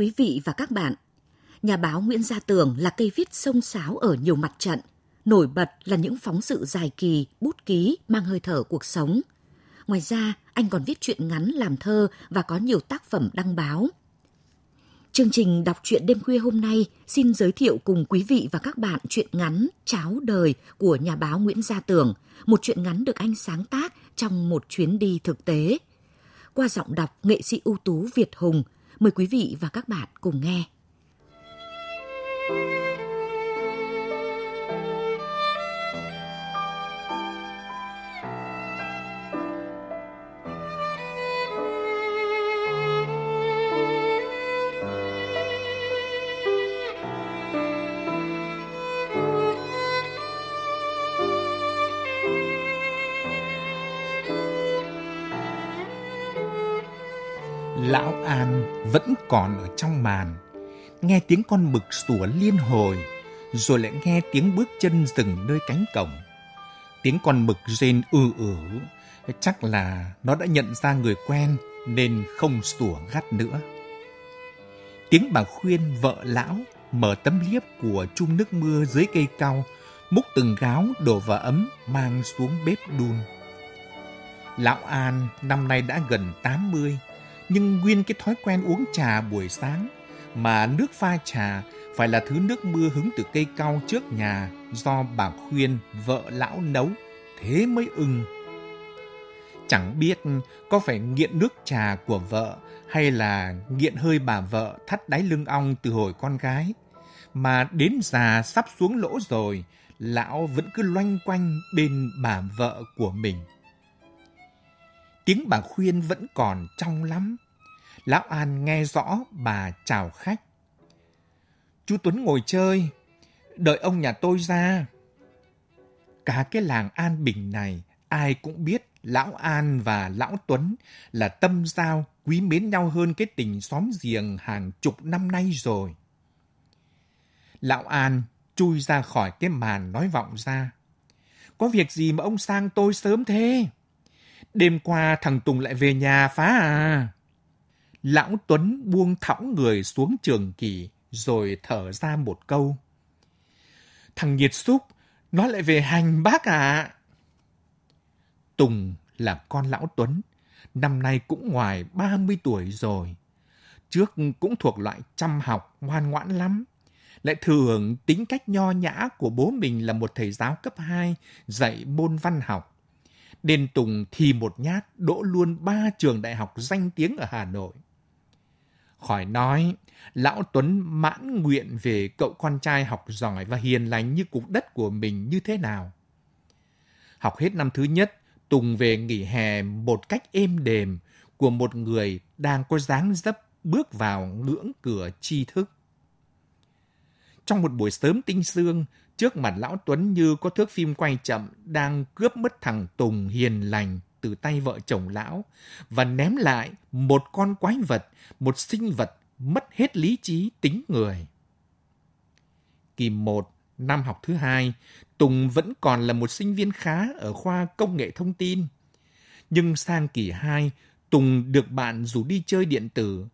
quý vị và các bạn, nhà báo Nguyễn Gia Tường là cây viết sông sáo ở nhiều mặt trận. Nổi bật là những phóng sự dài kỳ, bút ký mang hơi thở cuộc sống. Ngoài ra, anh còn viết truyện ngắn làm thơ và có nhiều tác phẩm đăng báo. Chương trình đọc truyện đêm khuya hôm nay xin giới thiệu cùng quý vị và các bạn truyện ngắn Cháo đời của nhà báo Nguyễn Gia Tường, một truyện ngắn được anh sáng tác trong một chuyến đi thực tế. Qua giọng đọc nghệ sĩ ưu tú Việt Hùng, mời quý vị và các bạn cùng nghe. Lão An vẫn còn ở trong màn, nghe tiếng con mực sủa liên hồi, rồi lại nghe tiếng bước chân dừng nơi cánh cổng. Tiếng con mực rên ư ử, chắc là nó đã nhận ra người quen nên không sủa gắt nữa. Tiếng bà khuyên vợ lão mở tấm liếp của chung nước mưa dưới cây cao, múc từng gáo đổ vào ấm mang xuống bếp đun. Lão An năm nay đã gần 80, nhưng nguyên cái thói quen uống trà buổi sáng mà nước pha trà phải là thứ nước mưa hứng từ cây cao trước nhà do bà khuyên vợ lão nấu, thế mới ưng. Chẳng biết có phải nghiện nước trà của vợ hay là nghiện hơi bà vợ thắt đáy lưng ong từ hồi con gái, mà đến già sắp xuống lỗ rồi, lão vẫn cứ loanh quanh bên bà vợ của mình. Tiếng bà khuyên vẫn còn trong lắm. Lão An nghe rõ bà chào khách. Chú Tuấn ngồi chơi, đợi ông nhà tôi ra. Cả cái làng An Bình này, ai cũng biết Lão An và Lão Tuấn là tâm giao quý mến nhau hơn cái tình xóm giềng hàng chục năm nay rồi. Lão An chui ra khỏi cái màn nói vọng ra. Có việc gì mà ông sang tôi sớm thế? Đêm qua thằng Tùng lại về nhà phá à? Lão Tuấn buông thõng người xuống trường kỳ, rồi thở ra một câu. Thằng Nhiệt Xúc, nó lại về hành bác à? Tùng là con lão Tuấn, năm nay cũng ngoài 30 tuổi rồi. Trước cũng thuộc loại chăm học, ngoan ngoãn lắm. Lại thừa hưởng tính cách nho nhã của bố mình là một thầy giáo cấp 2, dạy môn văn học. Nên Tùng thì một nhát đỗ luôn ba trường đại học danh tiếng ở Hà Nội. Khỏi nói, Lão Tuấn mãn nguyện về cậu con trai học giỏi và hiền lành như cục đất của mình như thế nào. Học hết năm thứ nhất, Tùng về nghỉ hè một cách êm đềm của một người đang có dáng dấp bước vào ngưỡng cửa tri thức. Trong một buổi sớm tinh sương, trước mặt Lão Tuấn như có thước phim quay chậm đang cướp mất thằng Tùng hiền lành từ tay vợ chồng lão và ném lại một con quái vật, một sinh vật mất hết lý trí tính người. Kỳ 1, năm học thứ hai, Tùng vẫn còn là một sinh viên khá ở khoa công nghệ thông tin. Nhưng sang kỳ 2, Tùng được bạn rủ đi chơi điện tử.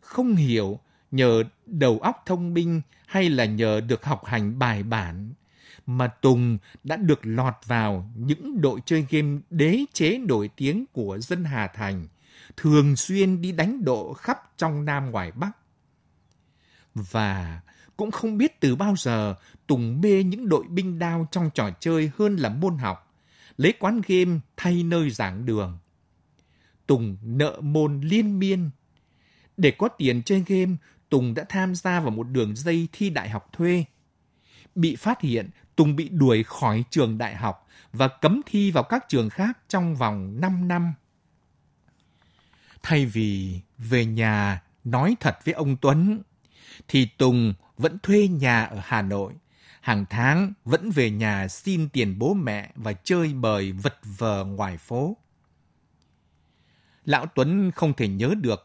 Không hiểu nhờ đầu óc thông minh hay là nhờ được học hành bài bản mà Tùng đã được lọt vào những đội chơi game đế chế nổi tiếng của dân Hà Thành, thường xuyên đi đánh độ khắp trong Nam ngoài Bắc. Và cũng không biết từ bao giờ Tùng mê những đội binh đao trong trò chơi hơn là môn học, lấy quán game thay nơi giảng đường. Tùng nợ môn liên miên. Để có tiền chơi game, Tùng đã tham gia vào một đường dây thi đại học thuê. Bị phát hiện, Tùng bị đuổi khỏi trường đại học và cấm thi vào các trường khác trong vòng 5 năm. Thay vì về nhà nói thật với ông Tuấn, thì Tùng vẫn thuê nhà ở Hà Nội. Hàng tháng vẫn về nhà xin tiền bố mẹ và chơi bời vật vờ ngoài phố. Lão Tuấn không thể nhớ được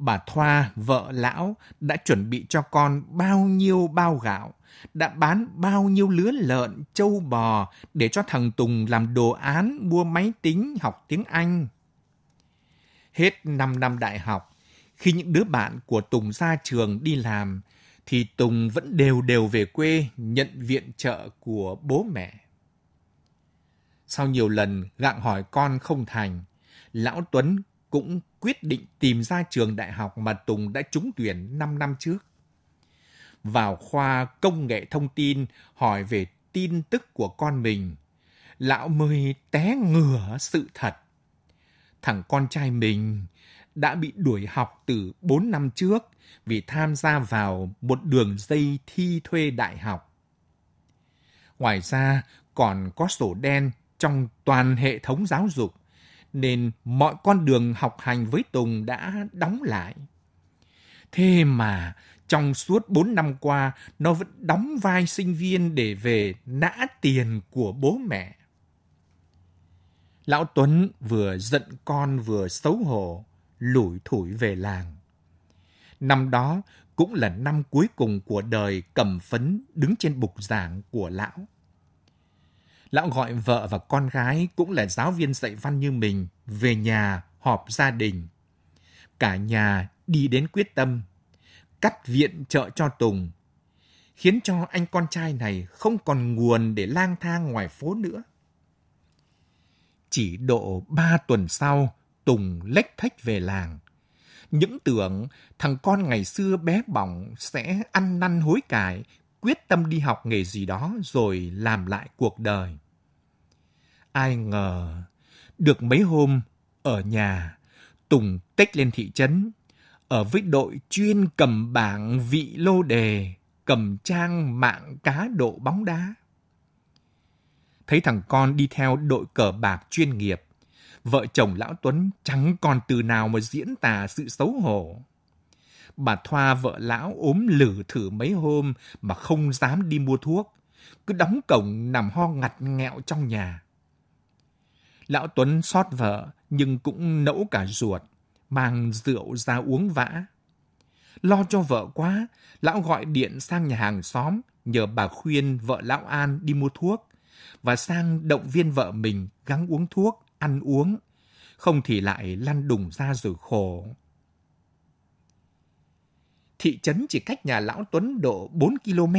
bà Thoa, vợ lão, đã chuẩn bị cho con bao nhiêu bao gạo, đã bán bao nhiêu lứa lợn, trâu bò để cho thằng Tùng làm đồ án mua máy tính học tiếng Anh. Hết 5 năm đại học, khi những đứa bạn của Tùng ra trường đi làm, thì Tùng vẫn đều đều về quê nhận viện trợ của bố mẹ. Sau nhiều lần gặng hỏi con không thành, Lão Tuấn cũng quyết định tìm ra trường đại học mà Tùng đã trúng tuyển 5 năm trước. Vào khoa công nghệ thông tin hỏi về tin tức của con mình, lão mới té ngửa sự thật. Thằng con trai mình đã bị đuổi học từ 4 năm trước vì tham gia vào một đường dây thi thuê đại học. Ngoài ra, còn có sổ đen trong toàn hệ thống giáo dục nên mọi con đường học hành với Tùng đã đóng lại. Thế mà trong suốt 4 năm qua, nó vẫn đóng vai sinh viên để về nã tiền của bố mẹ. Lão Tuấn vừa giận con vừa xấu hổ, lủi thủi về làng. Năm đó cũng là năm cuối cùng của đời cầm phấn đứng trên bục giảng của lão. Lão gọi vợ và con gái cũng là giáo viên dạy văn như mình về nhà họp gia đình. Cả nhà đi đến quyết tâm, cắt viện trợ cho Tùng, khiến cho anh con trai này không còn nguồn để lang thang ngoài phố nữa. Chỉ độ ba tuần sau, Tùng lách thách về làng. Những tưởng thằng con ngày xưa bé bỏng sẽ ăn năn hối cải, quyết tâm đi học nghề gì đó rồi làm lại cuộc đời. Ai ngờ, được mấy hôm ở nhà, Tùng tách lên thị trấn, ở với đội chuyên cầm bảng vị lô đề, cầm trang mạng cá độ bóng đá. Thấy thằng con đi theo đội cờ bạc chuyên nghiệp, vợ chồng lão Tuấn chẳng còn từ nào mà diễn tả sự xấu hổ. Bà Thoa vợ lão ốm lử thử mấy hôm mà không dám đi mua thuốc, cứ đóng cổng nằm ho ngặt nghẹo trong nhà. Lão Tuấn xót vợ nhưng cũng nẫu cả ruột, mang rượu ra uống vã. Lo cho vợ quá, lão gọi điện sang nhà hàng xóm nhờ bà khuyên vợ lão An đi mua thuốc và sang động viên vợ mình gắng uống thuốc, ăn uống, không thì lại lăn đùng ra rồi khổ. Thị trấn chỉ cách nhà lão Tuấn độ 4 km,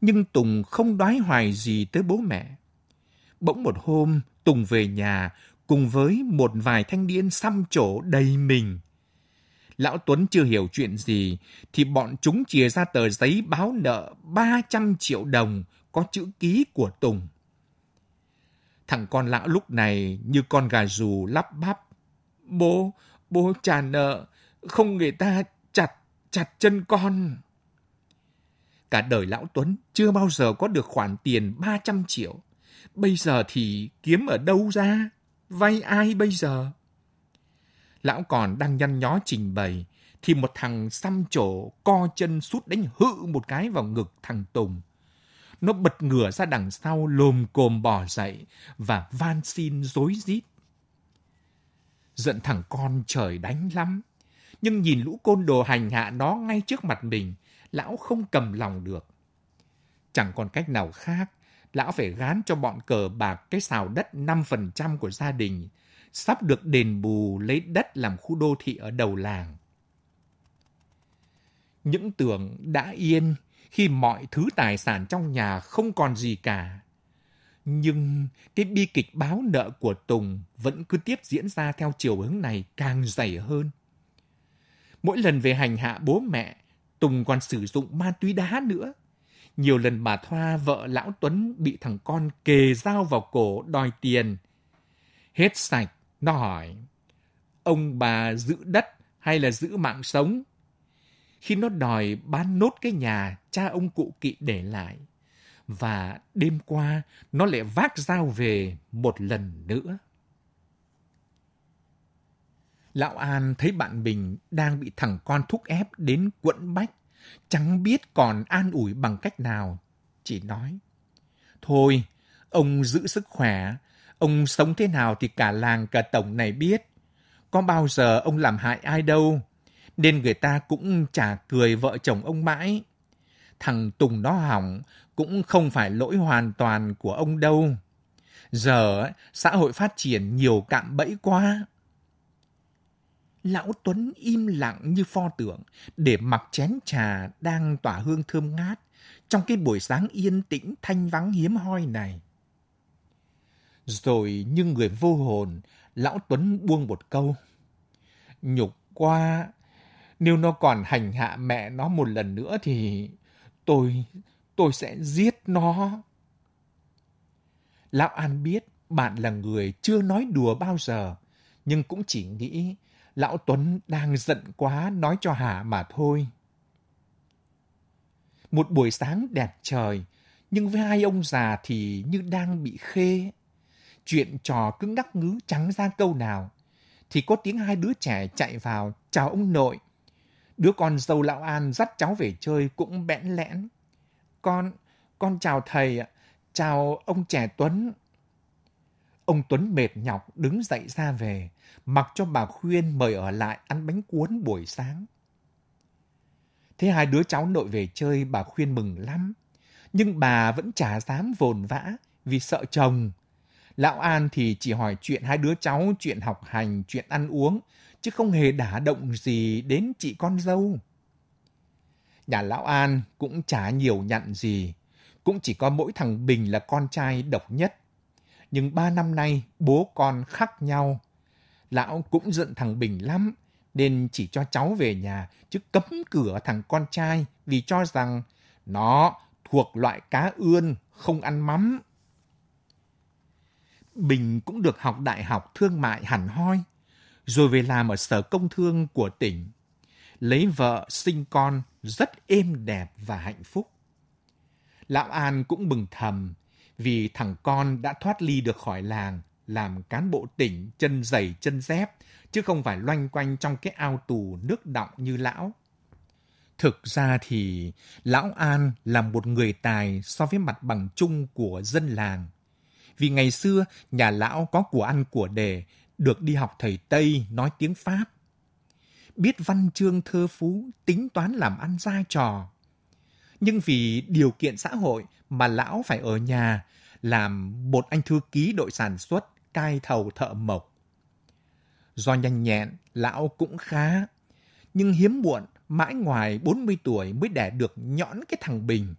nhưng Tùng không đoái hoài gì tới bố mẹ. Bỗng một hôm, Tùng về nhà cùng với một vài thanh niên xăm trổ đầy mình. Lão Tuấn chưa hiểu chuyện gì, thì bọn chúng chia ra tờ giấy báo nợ 300 triệu đồng có chữ ký của Tùng. Thằng con lão lúc này như con gà rù lắp bắp. Bố, bố trả nợ, không người ta chặt, chân con. Cả đời lão Tuấn chưa bao giờ có được khoản tiền 300 triệu. Bây giờ thì kiếm ở đâu ra? Vay ai bây giờ? Lão còn đang nhăn nhó trình bày, thì một thằng xăm trổ co chân sút đánh hự một cái vào ngực thằng Tùng. Nó bật ngửa ra đằng sau lồm cồm bỏ dậy và van xin dối rít. Giận thằng con trời đánh lắm. Nhưng nhìn lũ côn đồ hành hạ nó ngay trước mặt mình, lão không cầm lòng được. Chẳng còn cách nào khác, lão phải gán cho bọn cờ bạc cái xào đất 5% của gia đình, sắp được đền bù lấy đất làm khu đô thị ở đầu làng. Những tưởng đã yên khi mọi thứ tài sản trong nhà không còn gì cả. Nhưng cái bi kịch báo nợ của Tùng vẫn cứ tiếp diễn ra theo chiều hướng này càng dày hơn. Mỗi lần về hành hạ bố mẹ, Tùng còn sử dụng ma túy đá nữa. Nhiều lần bà Thoa, vợ lão Tuấn bị thằng con kề dao vào cổ đòi tiền. Hết sạch, nó hỏi, ông bà giữ đất hay là giữ mạng sống? Khi nó đòi bán nốt cái nhà cha ông cụ kỵ để lại. Và đêm qua, nó lại vác dao về một lần nữa. Lão An thấy bạn mình đang bị thằng con thúc ép đến quẫn bách, chẳng biết còn an ủi bằng cách nào. Chỉ nói, thôi, ông giữ sức khỏe, ông sống thế nào thì cả làng cả tổng này biết. Có bao giờ ông làm hại ai đâu, nên người ta cũng chả cười vợ chồng ông mãi. Thằng Tùng nó hỏng cũng không phải lỗi hoàn toàn của ông đâu. Giờ xã hội phát triển nhiều cạm bẫy quá. Lão Tuấn im lặng như pho tượng để mặc chén trà đang tỏa hương thơm ngát trong cái buổi sáng yên tĩnh thanh vắng hiếm hoi này. Rồi như người vô hồn, Lão Tuấn buông một câu. Nhục qua, nếu nó còn hành hạ mẹ nó một lần nữa thì tôi, tôi sẽ giết nó. Lão An biết bạn là người chưa nói đùa bao giờ, nhưng cũng chỉ nghĩ Lão Tuấn đang giận quá nói cho hả mà thôi. Một buổi sáng đẹp trời, nhưng với hai ông già thì như đang bị khê. Chuyện trò cứng đắc ngứ trắng ra câu nào. Thì có tiếng hai đứa trẻ chạy vào, chào ông nội. Đứa con dâu lão An dắt cháu về chơi cũng bẽn lẽn. Con, con chào thầy ạ, chào ông trẻ Tuấn. Ông Tuấn mệt nhọc đứng dậy ra về, mặc cho bà khuyên mời ở lại ăn bánh cuốn buổi sáng. Thế hai đứa cháu nội về chơi bà khuyên mừng lắm, nhưng bà vẫn chả dám vồn vã vì sợ chồng. Lão An thì chỉ hỏi chuyện hai đứa cháu, chuyện học hành, chuyện ăn uống, chứ không hề đả động gì đến chị con dâu. Nhà Lão An cũng chả nhiều nhận gì, cũng chỉ có mỗi thằng Bình là con trai độc nhất. Nhưng ba năm nay bố con khác nhau. Lão cũng giận thằng Bình lắm, nên chỉ cho cháu về nhà, chứ cấm cửa thằng con trai vì cho rằng nó thuộc loại cá ươn, không ăn mắm. Bình cũng được học đại học thương mại hẳn hoi, rồi về làm ở sở công thương của tỉnh. Lấy vợ, sinh con rất êm đẹp và hạnh phúc. Lão An cũng mừng thầm vì thằng con đã thoát ly được khỏi làng, làm cán bộ tỉnh chân dày chân dép, chứ không phải loanh quanh trong cái ao tù nước động như lão. Thực ra thì Lão An là một người tài so với mặt bằng chung của dân làng. Vì ngày xưa nhà lão có của ăn của đề, được đi học thầy Tây nói tiếng Pháp. Biết văn chương thơ phú, tính toán làm ăn ra trò. Nhưng vì điều kiện xã hội mà lão phải ở nhà làm một anh thư ký đội sản xuất cai thầu thợ mộc. Do nhanh nhẹn, lão cũng khá. Nhưng hiếm muộn, mãi ngoài 40 tuổi mới đẻ được nhõn cái thằng Bình.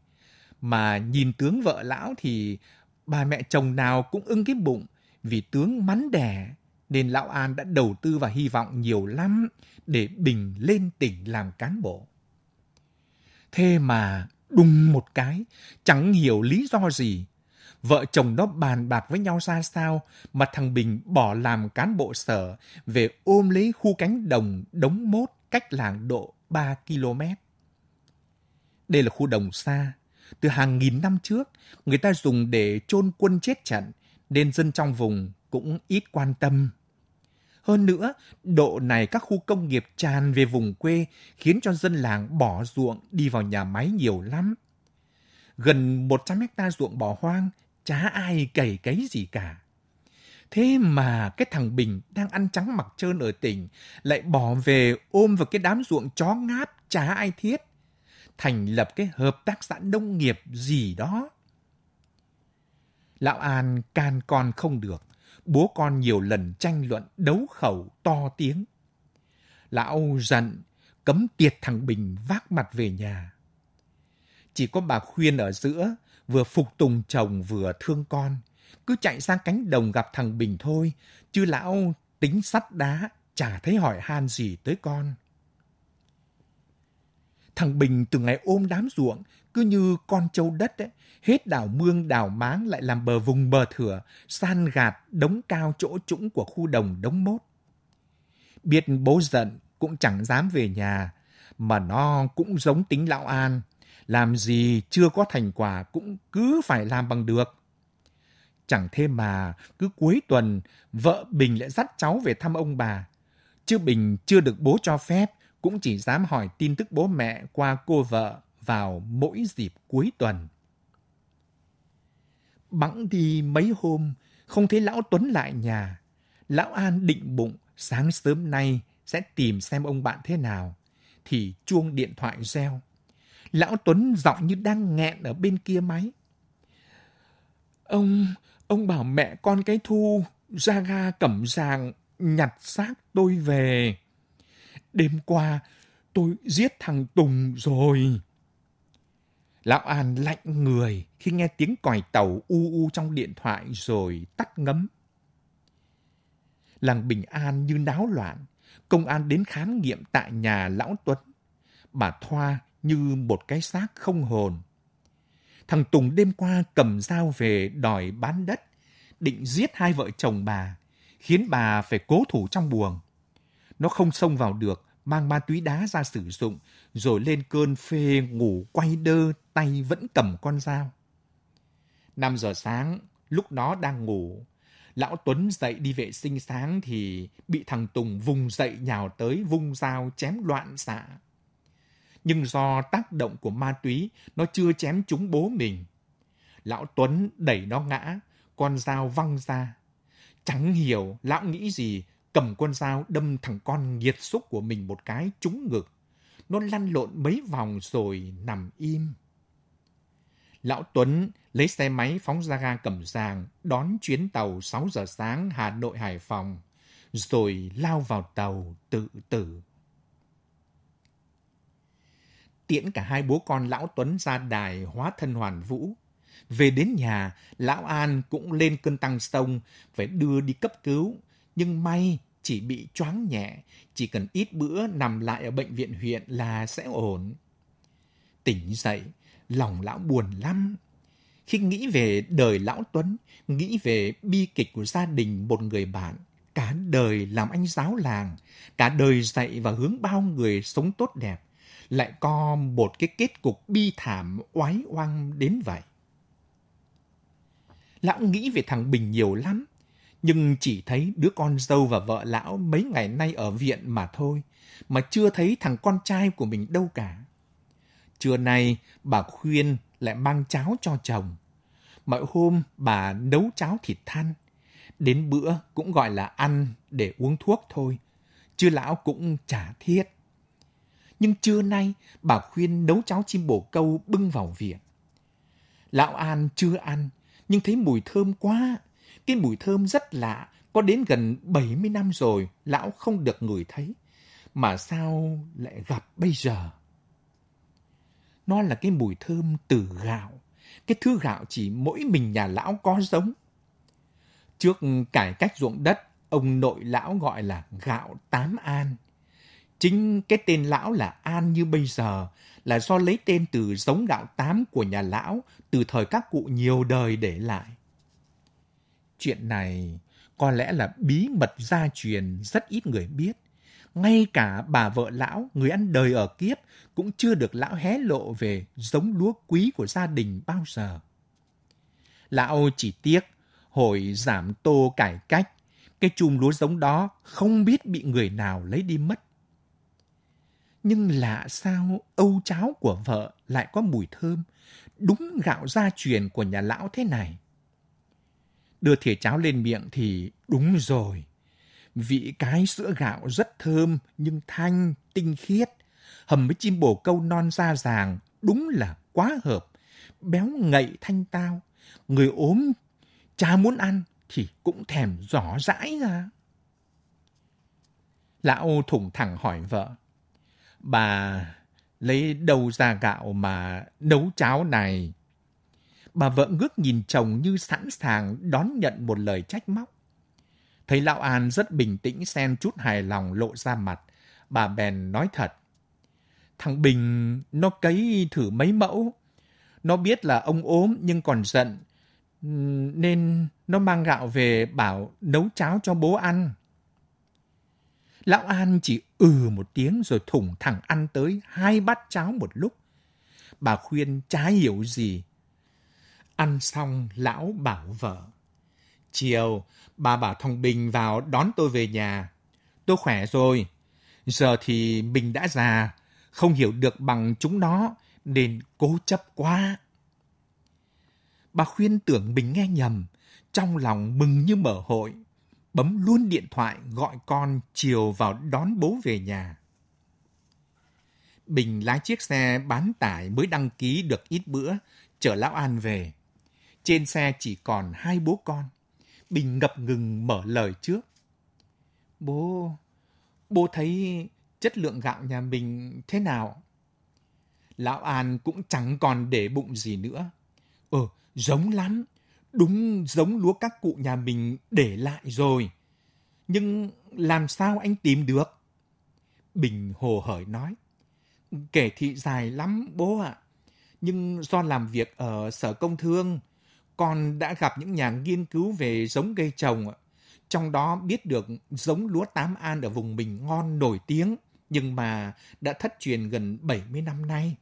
Mà nhìn tướng vợ lão thì bà mẹ chồng nào cũng ưng cái bụng vì tướng mắn đẻ. Nên lão An đã đầu tư và hy vọng nhiều lắm để Bình lên tỉnh làm cán bộ. Thế mà đùng một cái, chẳng hiểu lý do gì. Vợ chồng nó bàn bạc với nhau ra sao mà thằng Bình bỏ làm cán bộ sở về ôm lấy khu cánh đồng đống mốt cách làng độ 3 km. Đây là khu đồng xa. Từ hàng nghìn năm trước, người ta dùng để chôn quân chết trận, nên dân trong vùng cũng ít quan tâm. Hơn nữa, độ này các khu công nghiệp tràn về vùng quê khiến cho dân làng bỏ ruộng đi vào nhà máy nhiều lắm. Gần 100 hecta ruộng bỏ hoang, chả ai cày cấy gì cả. Thế mà cái thằng Bình đang ăn trắng mặc trơn ở tỉnh lại bỏ về ôm vào cái đám ruộng chó ngáp chả ai thiết. Thành lập cái hợp tác xã nông nghiệp gì đó. Lão An can con không được. Bố con nhiều lần tranh luận đấu khẩu to tiếng. Lão giận, cấm tiệt thằng Bình vác mặt về nhà. Chỉ có bà khuyên ở giữa, vừa phục tùng chồng vừa thương con cứ chạy sang cánh đồng gặp thằng Bình thôi, chứ lão tính sắt đá, chả thấy hỏi han gì tới con. Thằng Bình từ ngày ôm đám ruộng, cứ như con trâu đất ấy, hết đào mương đào máng lại làm bờ vùng bờ thửa, san gạt đống cao chỗ trũng của khu đồng đống mốt. Biết bố giận cũng chẳng dám về nhà, mà nó cũng giống tính lão An, làm gì chưa có thành quả cũng cứ phải làm bằng được. Chẳng thế mà cứ cuối tuần vợ Bình lại dắt cháu về thăm ông bà. Chứ Bình chưa được bố cho phép cũng chỉ dám hỏi tin tức bố mẹ qua cô vợ vào mỗi dịp cuối tuần. Bẵng đi mấy hôm, không thấy Lão Tuấn lại nhà. Lão An định bụng sáng sớm nay sẽ tìm xem ông bạn thế nào. Thì chuông điện thoại reo. Lão Tuấn giọng như đang nghẹn ở bên kia máy. Ông, ông bảo mẹ con cái thu ra ga cẩm ràng nhặt xác tôi về. Đêm qua tôi giết thằng Tùng rồi. Lão An lạnh người khi nghe tiếng còi tàu u u trong điện thoại rồi tắt ngấm. Làng Bình An như náo loạn, công an đến khám nghiệm tại nhà Lão Tuấn. Bà Thoa như một cái xác không hồn. Thằng Tùng đêm qua cầm dao về đòi bán đất, định giết hai vợ chồng bà, khiến bà phải cố thủ trong buồng. Nó không xông vào được, mang ma túy đá ra sử dụng, rồi lên cơn phê ngủ quay đơ, tay vẫn cầm con dao. 5 giờ sáng, lúc đó đang ngủ, Lão Tuấn dậy đi vệ sinh sáng thì bị thằng Tùng vùng dậy nhào tới vung dao chém loạn xạ. Nhưng do tác động của ma túy, nó chưa chém trúng bố mình. Lão Tuấn đẩy nó ngã, con dao văng ra. Chẳng hiểu lão nghĩ gì, cầm con dao đâm thằng con nghiệt xúc của mình một cái trúng ngực. Nó lăn lộn mấy vòng rồi nằm im. Lão Tuấn lấy xe máy phóng ra ga Cẩm Giàng, đón chuyến tàu 6 giờ sáng Hà Nội Hải Phòng, rồi lao vào tàu tự tử. Tiễn cả hai bố con Lão Tuấn ra đài hóa thân hoàn vũ. Về đến nhà, Lão An cũng lên cơn tăng sông, phải đưa đi cấp cứu. Nhưng may chỉ bị choáng nhẹ, chỉ cần ít bữa nằm lại ở bệnh viện huyện là sẽ ổn. Tỉnh dậy, lòng lão buồn lắm. Khi nghĩ về đời lão Tuấn, nghĩ về bi kịch của gia đình một người bạn, cả đời làm anh giáo làng, cả đời dạy và hướng bao người sống tốt đẹp, lại có một cái kết cục bi thảm oái oăm đến vậy. Lão nghĩ về thằng Bình nhiều lắm, nhưng chỉ thấy đứa con dâu và vợ lão mấy ngày nay ở viện mà thôi, mà chưa thấy thằng con trai của mình đâu cả. Trưa nay, bà khuyên lại mang cháo cho chồng. Mọi hôm, bà nấu cháo thịt than. Đến bữa cũng gọi là ăn để uống thuốc thôi. Chứ lão cũng chả thiết. Nhưng trưa nay, bà khuyên nấu cháo chim bồ câu bưng vào viện. Lão An chưa ăn, nhưng thấy mùi thơm quá. Cái mùi thơm rất lạ, có đến gần 70 năm rồi, lão không được ngửi thấy. Mà sao lại gặp bây giờ? Nó là cái mùi thơm từ gạo. Cái thứ gạo chỉ mỗi mình nhà lão có giống. Trước cải cách ruộng đất, ông nội lão gọi là gạo tám an. Chính cái tên lão là An như bây giờ là do lấy tên từ giống gạo tám của nhà lão từ thời các cụ nhiều đời để lại. Chuyện này có lẽ là bí mật gia truyền rất ít người biết. Ngay cả bà vợ lão, người ăn đời ở kiếp, cũng chưa được lão hé lộ về giống lúa quý của gia đình bao giờ. Lão chỉ tiếc, hồi giảm tô cải cách, cái chùm lúa giống đó không biết bị người nào lấy đi mất. Nhưng lạ sao âu cháo của vợ lại có mùi thơm, đúng gạo gia truyền của nhà lão thế này. Đưa thìa cháo lên miệng thì đúng rồi. Vị cái sữa gạo rất thơm nhưng thanh, tinh khiết. Hầm với chim bồ câu non da ràng, đúng là quá hợp. Béo ngậy thanh tao. Người ốm, cha muốn ăn thì cũng thèm rõ rãi ra. Lão thủng thẳng hỏi vợ. Bà lấy đâu ra gạo mà nấu cháo này? Bà vợ ngước nhìn chồng như sẵn sàng đón nhận một lời trách móc. Thấy Lão An rất bình tĩnh xen chút hài lòng lộ ra mặt, bà bèn nói thật. Thằng Bình nó cấy thử mấy mẫu. Nó biết là ông ốm nhưng còn giận. Nên nó mang gạo về bảo nấu cháo cho bố ăn. Lão An chỉ ừ một tiếng rồi thủng thẳng ăn tới hai bát cháo một lúc. Bà khuyên chả hiểu gì. Ăn xong, lão bảo vợ. Chiều, bà bảo thằng Bình vào đón tôi về nhà. Tôi khỏe rồi. Giờ thì mình đã già, không hiểu được bằng chúng nó, nên cố chấp quá. Bà khuyên tưởng mình nghe nhầm, trong lòng mừng như mở hội, bấm luôn điện thoại gọi con chiều vào đón bố về nhà. Bình lái chiếc xe bán tải mới đăng ký được ít bữa, chở Lão An về. Trên xe chỉ còn hai bố con. Bình ngập ngừng mở lời trước. Bố, bố thấy chất lượng gạo nhà mình thế nào? Lão An cũng chẳng còn để bụng gì nữa. Ờ, giống lắm. Đúng giống lúa các cụ nhà mình để lại rồi. Nhưng làm sao anh tìm được? Bình hồ hởi nói. Kể thị dài lắm bố ạ. À. Nhưng do làm việc ở sở công thương, con đã gặp những nhà nghiên cứu về giống cây trồng. Trong đó biết được giống lúa Tám An ở vùng mình ngon nổi tiếng, nhưng mà đã thất truyền gần 70 năm nay.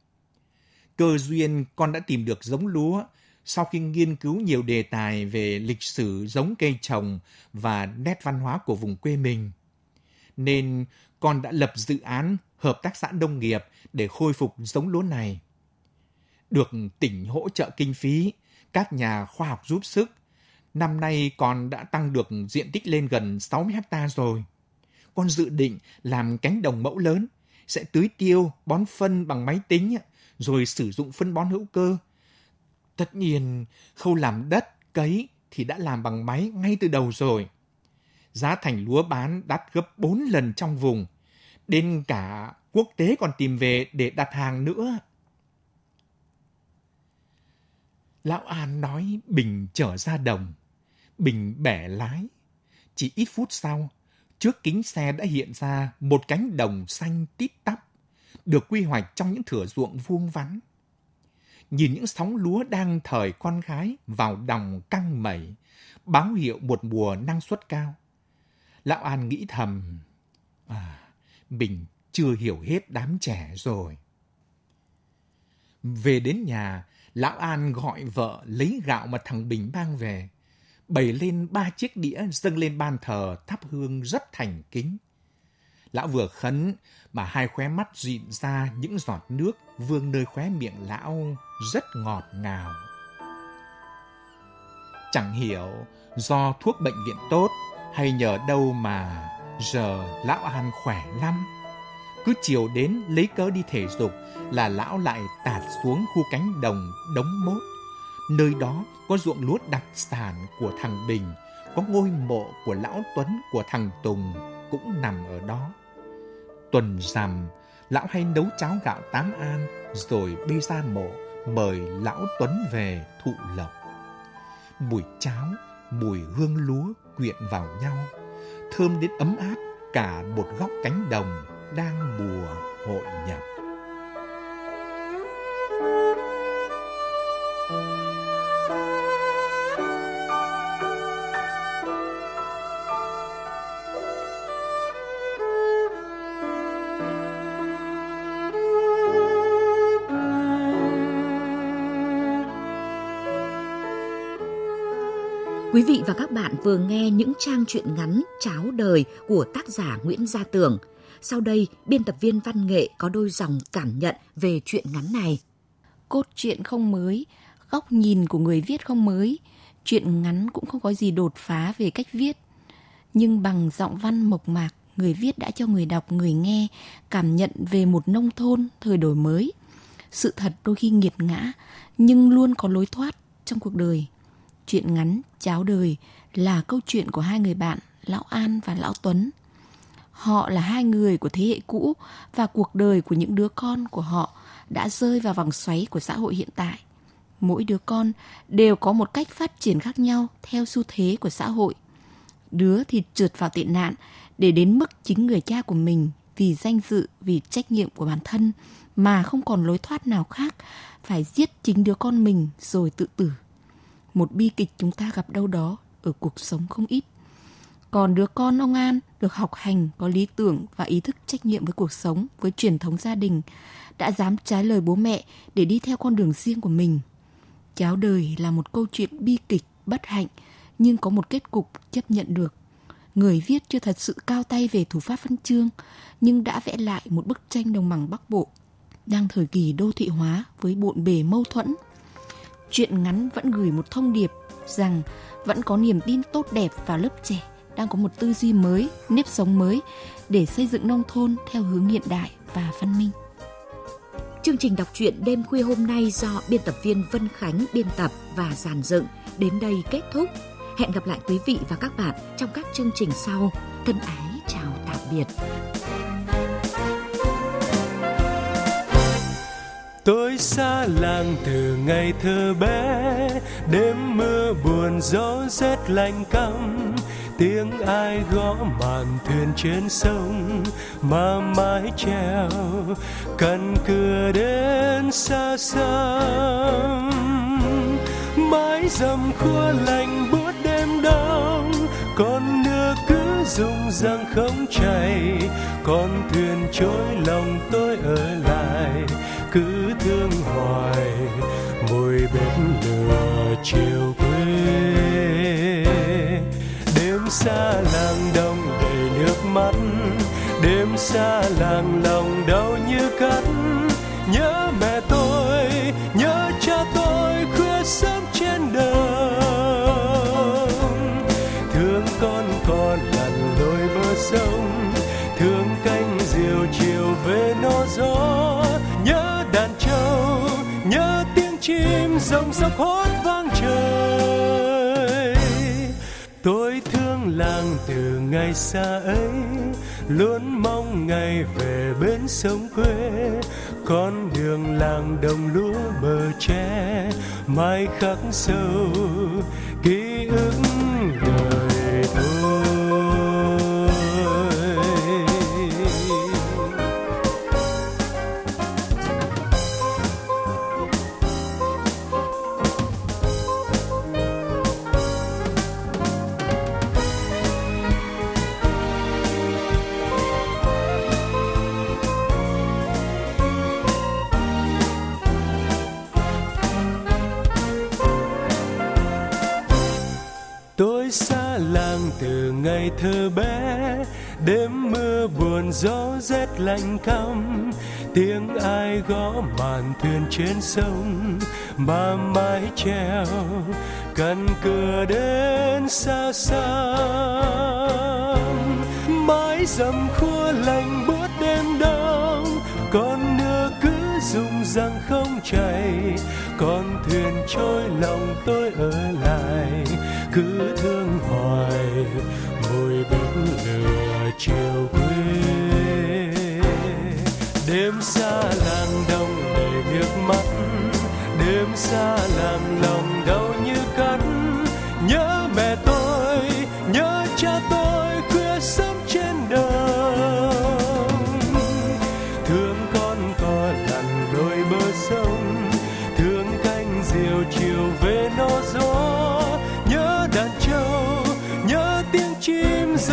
Cơ duyên con đã tìm được giống lúa sau khi nghiên cứu nhiều đề tài về lịch sử giống cây trồng và nét văn hóa của vùng quê mình. Nên con đã lập dự án hợp tác xã nông nghiệp để khôi phục giống lúa này. Được tỉnh hỗ trợ kinh phí, các nhà khoa học giúp sức. Năm nay con đã tăng được diện tích lên gần 60 hecta rồi. Con dự định làm cánh đồng mẫu lớn, sẽ tưới tiêu, bón phân bằng máy tính, rồi sử dụng phân bón hữu cơ. Tất nhiên, khâu làm đất, cấy thì đã làm bằng máy ngay từ đầu rồi. Giá thành lúa bán đắt gấp 4 lần trong vùng. Đến cả quốc tế còn tìm về để đặt hàng nữa. Lão An nói Bình trở ra đồng. Bình bẻ lái. Chỉ ít phút sau, trước kính xe đã hiện ra một cánh đồng xanh tít tắp, được quy hoạch trong những thửa ruộng vuông vắn. Nhìn những sóng lúa đang thời con gái vào đồng căng mẩy, báo hiệu một mùa năng suất cao. Lão An nghĩ thầm, à, mình chưa hiểu hết đám trẻ rồi. Về đến nhà, Lão An gọi vợ lấy gạo mà thằng Bình mang về, bày lên ba chiếc đĩa dâng lên ban thờ thắp hương rất thành kính. Lão vừa khấn mà hai khóe mắt dịn ra những giọt nước vương nơi khóe miệng lão rất ngọt ngào. Chẳng hiểu do thuốc bệnh viện tốt hay nhờ đâu mà giờ lão An khỏe lắm. Cứ chiều đến lấy cớ đi thể dục là lão lại tạt xuống khu cánh đồng đống mốt. Nơi đó có ruộng lúa đặc sản của thằng Bình, có ngôi mộ của lão Tuấn của thằng Tùng cũng nằm ở đó. Tuần rằm, lão hay nấu cháo gạo tám an rồi bê ra mộ mời lão Tuấn về thụ lộc. Mùi cháo, mùi hương lúa quyện vào nhau, thơm đến ấm áp cả một góc cánh đồng đang mùa hội nhập. Quý vị và các bạn vừa nghe những trang truyện ngắn Cháo đời của tác giả Nguyễn Gia Tường. Sau đây, biên tập viên văn nghệ có đôi dòng cảm nhận về chuyện ngắn này. Cốt truyện không mới, góc nhìn của người viết không mới, chuyện ngắn cũng không có gì đột phá về cách viết. Nhưng bằng giọng văn mộc mạc, người viết đã cho người đọc, người nghe cảm nhận về một nông thôn thời đổi mới. Sự thật đôi khi nghiệt ngã, nhưng luôn có lối thoát trong cuộc đời. Chuyện ngắn Cháo đời là câu chuyện của hai người bạn Lão An và Lão Tuấn. Họ là hai người của thế hệ cũ và cuộc đời của những đứa con của họ đã rơi vào vòng xoáy của xã hội hiện tại. Mỗi đứa con đều có một cách phát triển khác nhau theo xu thế của xã hội. Đứa thì trượt vào tệ nạn để đến mức chính người cha của mình vì danh dự, vì trách nhiệm của bản thân mà không còn lối thoát nào khác, phải giết chính đứa con mình rồi tự tử. Một bi kịch chúng ta gặp đâu đó ở cuộc sống không ít. Còn đứa con ông An được học hành, có lý tưởng và ý thức trách nhiệm với cuộc sống, với truyền thống gia đình, đã dám trái lời bố mẹ để đi theo con đường riêng của mình. Cháu đời là một câu chuyện bi kịch, bất hạnh, nhưng có một kết cục chấp nhận được. Người viết chưa thật sự cao tay về thủ pháp văn chương, nhưng đã vẽ lại một bức tranh đồng bằng Bắc Bộ, đang thời kỳ đô thị hóa với bộn bề mâu thuẫn. Chuyện ngắn vẫn gửi một thông điệp rằng vẫn có niềm tin tốt đẹp vào lớp trẻ đang có một tư duy mới, nếp sống mới để xây dựng nông thôn theo hướng hiện đại và văn minh. Chương trình đọc truyện đêm khuya hôm nay do biên tập viên Vân Khánh biên tập và giàn dựng đến đây kết thúc. Hẹn gặp lại quý vị và các bạn trong các chương trình sau. Thân ái chào tạm biệt. Tôi xa làng từ ngày thơ bé, đêm mưa buồn gió rét lạnh căm tiếng ai gõ màn thuyền trên sông mà mái treo cần cửa đến xa xăm. Mái dầm khua lạnh buốt đêm đông con nước cứ rung răng không chảy. Con thuyền trôi lòng tôi ở lại, cứ thương hoài. Mùi bếp lửa chiều quê xa làng đông đầy nước mắt. Đêm xa làng lòng đau như cắt. Nhớ mẹ tôi, nhớ cha tôi khuya sớm trên đường. Thương con còn lặn lội bờ sông. Thương canh diều chiều về nó gió. Nhớ đàn trâu, nhớ tiếng chim rồng rọc hót ngày xa ấy, luôn mong ngày về bên sông quê. Con đường làng đồng lúa bờ tre, mai khắc sâu, ký ức đời đêm mưa buồn, gió rét lạnh căm. Tiếng ai gõ màn thuyền trên sông. Mà mái treo cần cửa đến xa xăm mái dầm khua lạnh buốt đêm đông con nước cứ rung răng không chảy. Con thuyền trôi lòng tôi ở lại. Cứ thương hoài, mùi bến lửa chiều quê đêm xa làng đông đầy nước mắt đêm xa làm lòng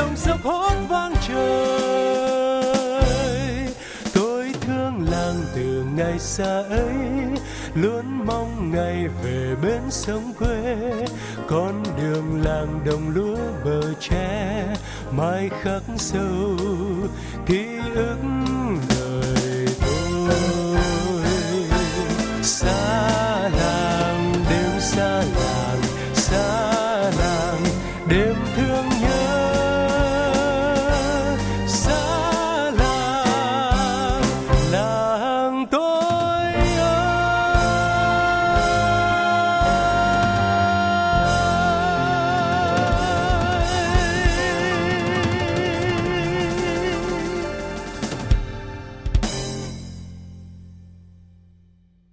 dòng sông hót vang trời. Tôi thương làng từ ngày xa ấy, luôn mong ngày về bên sông quê. Con đường làng đồng lúa bờ tre, mai khắc sâu, ký ức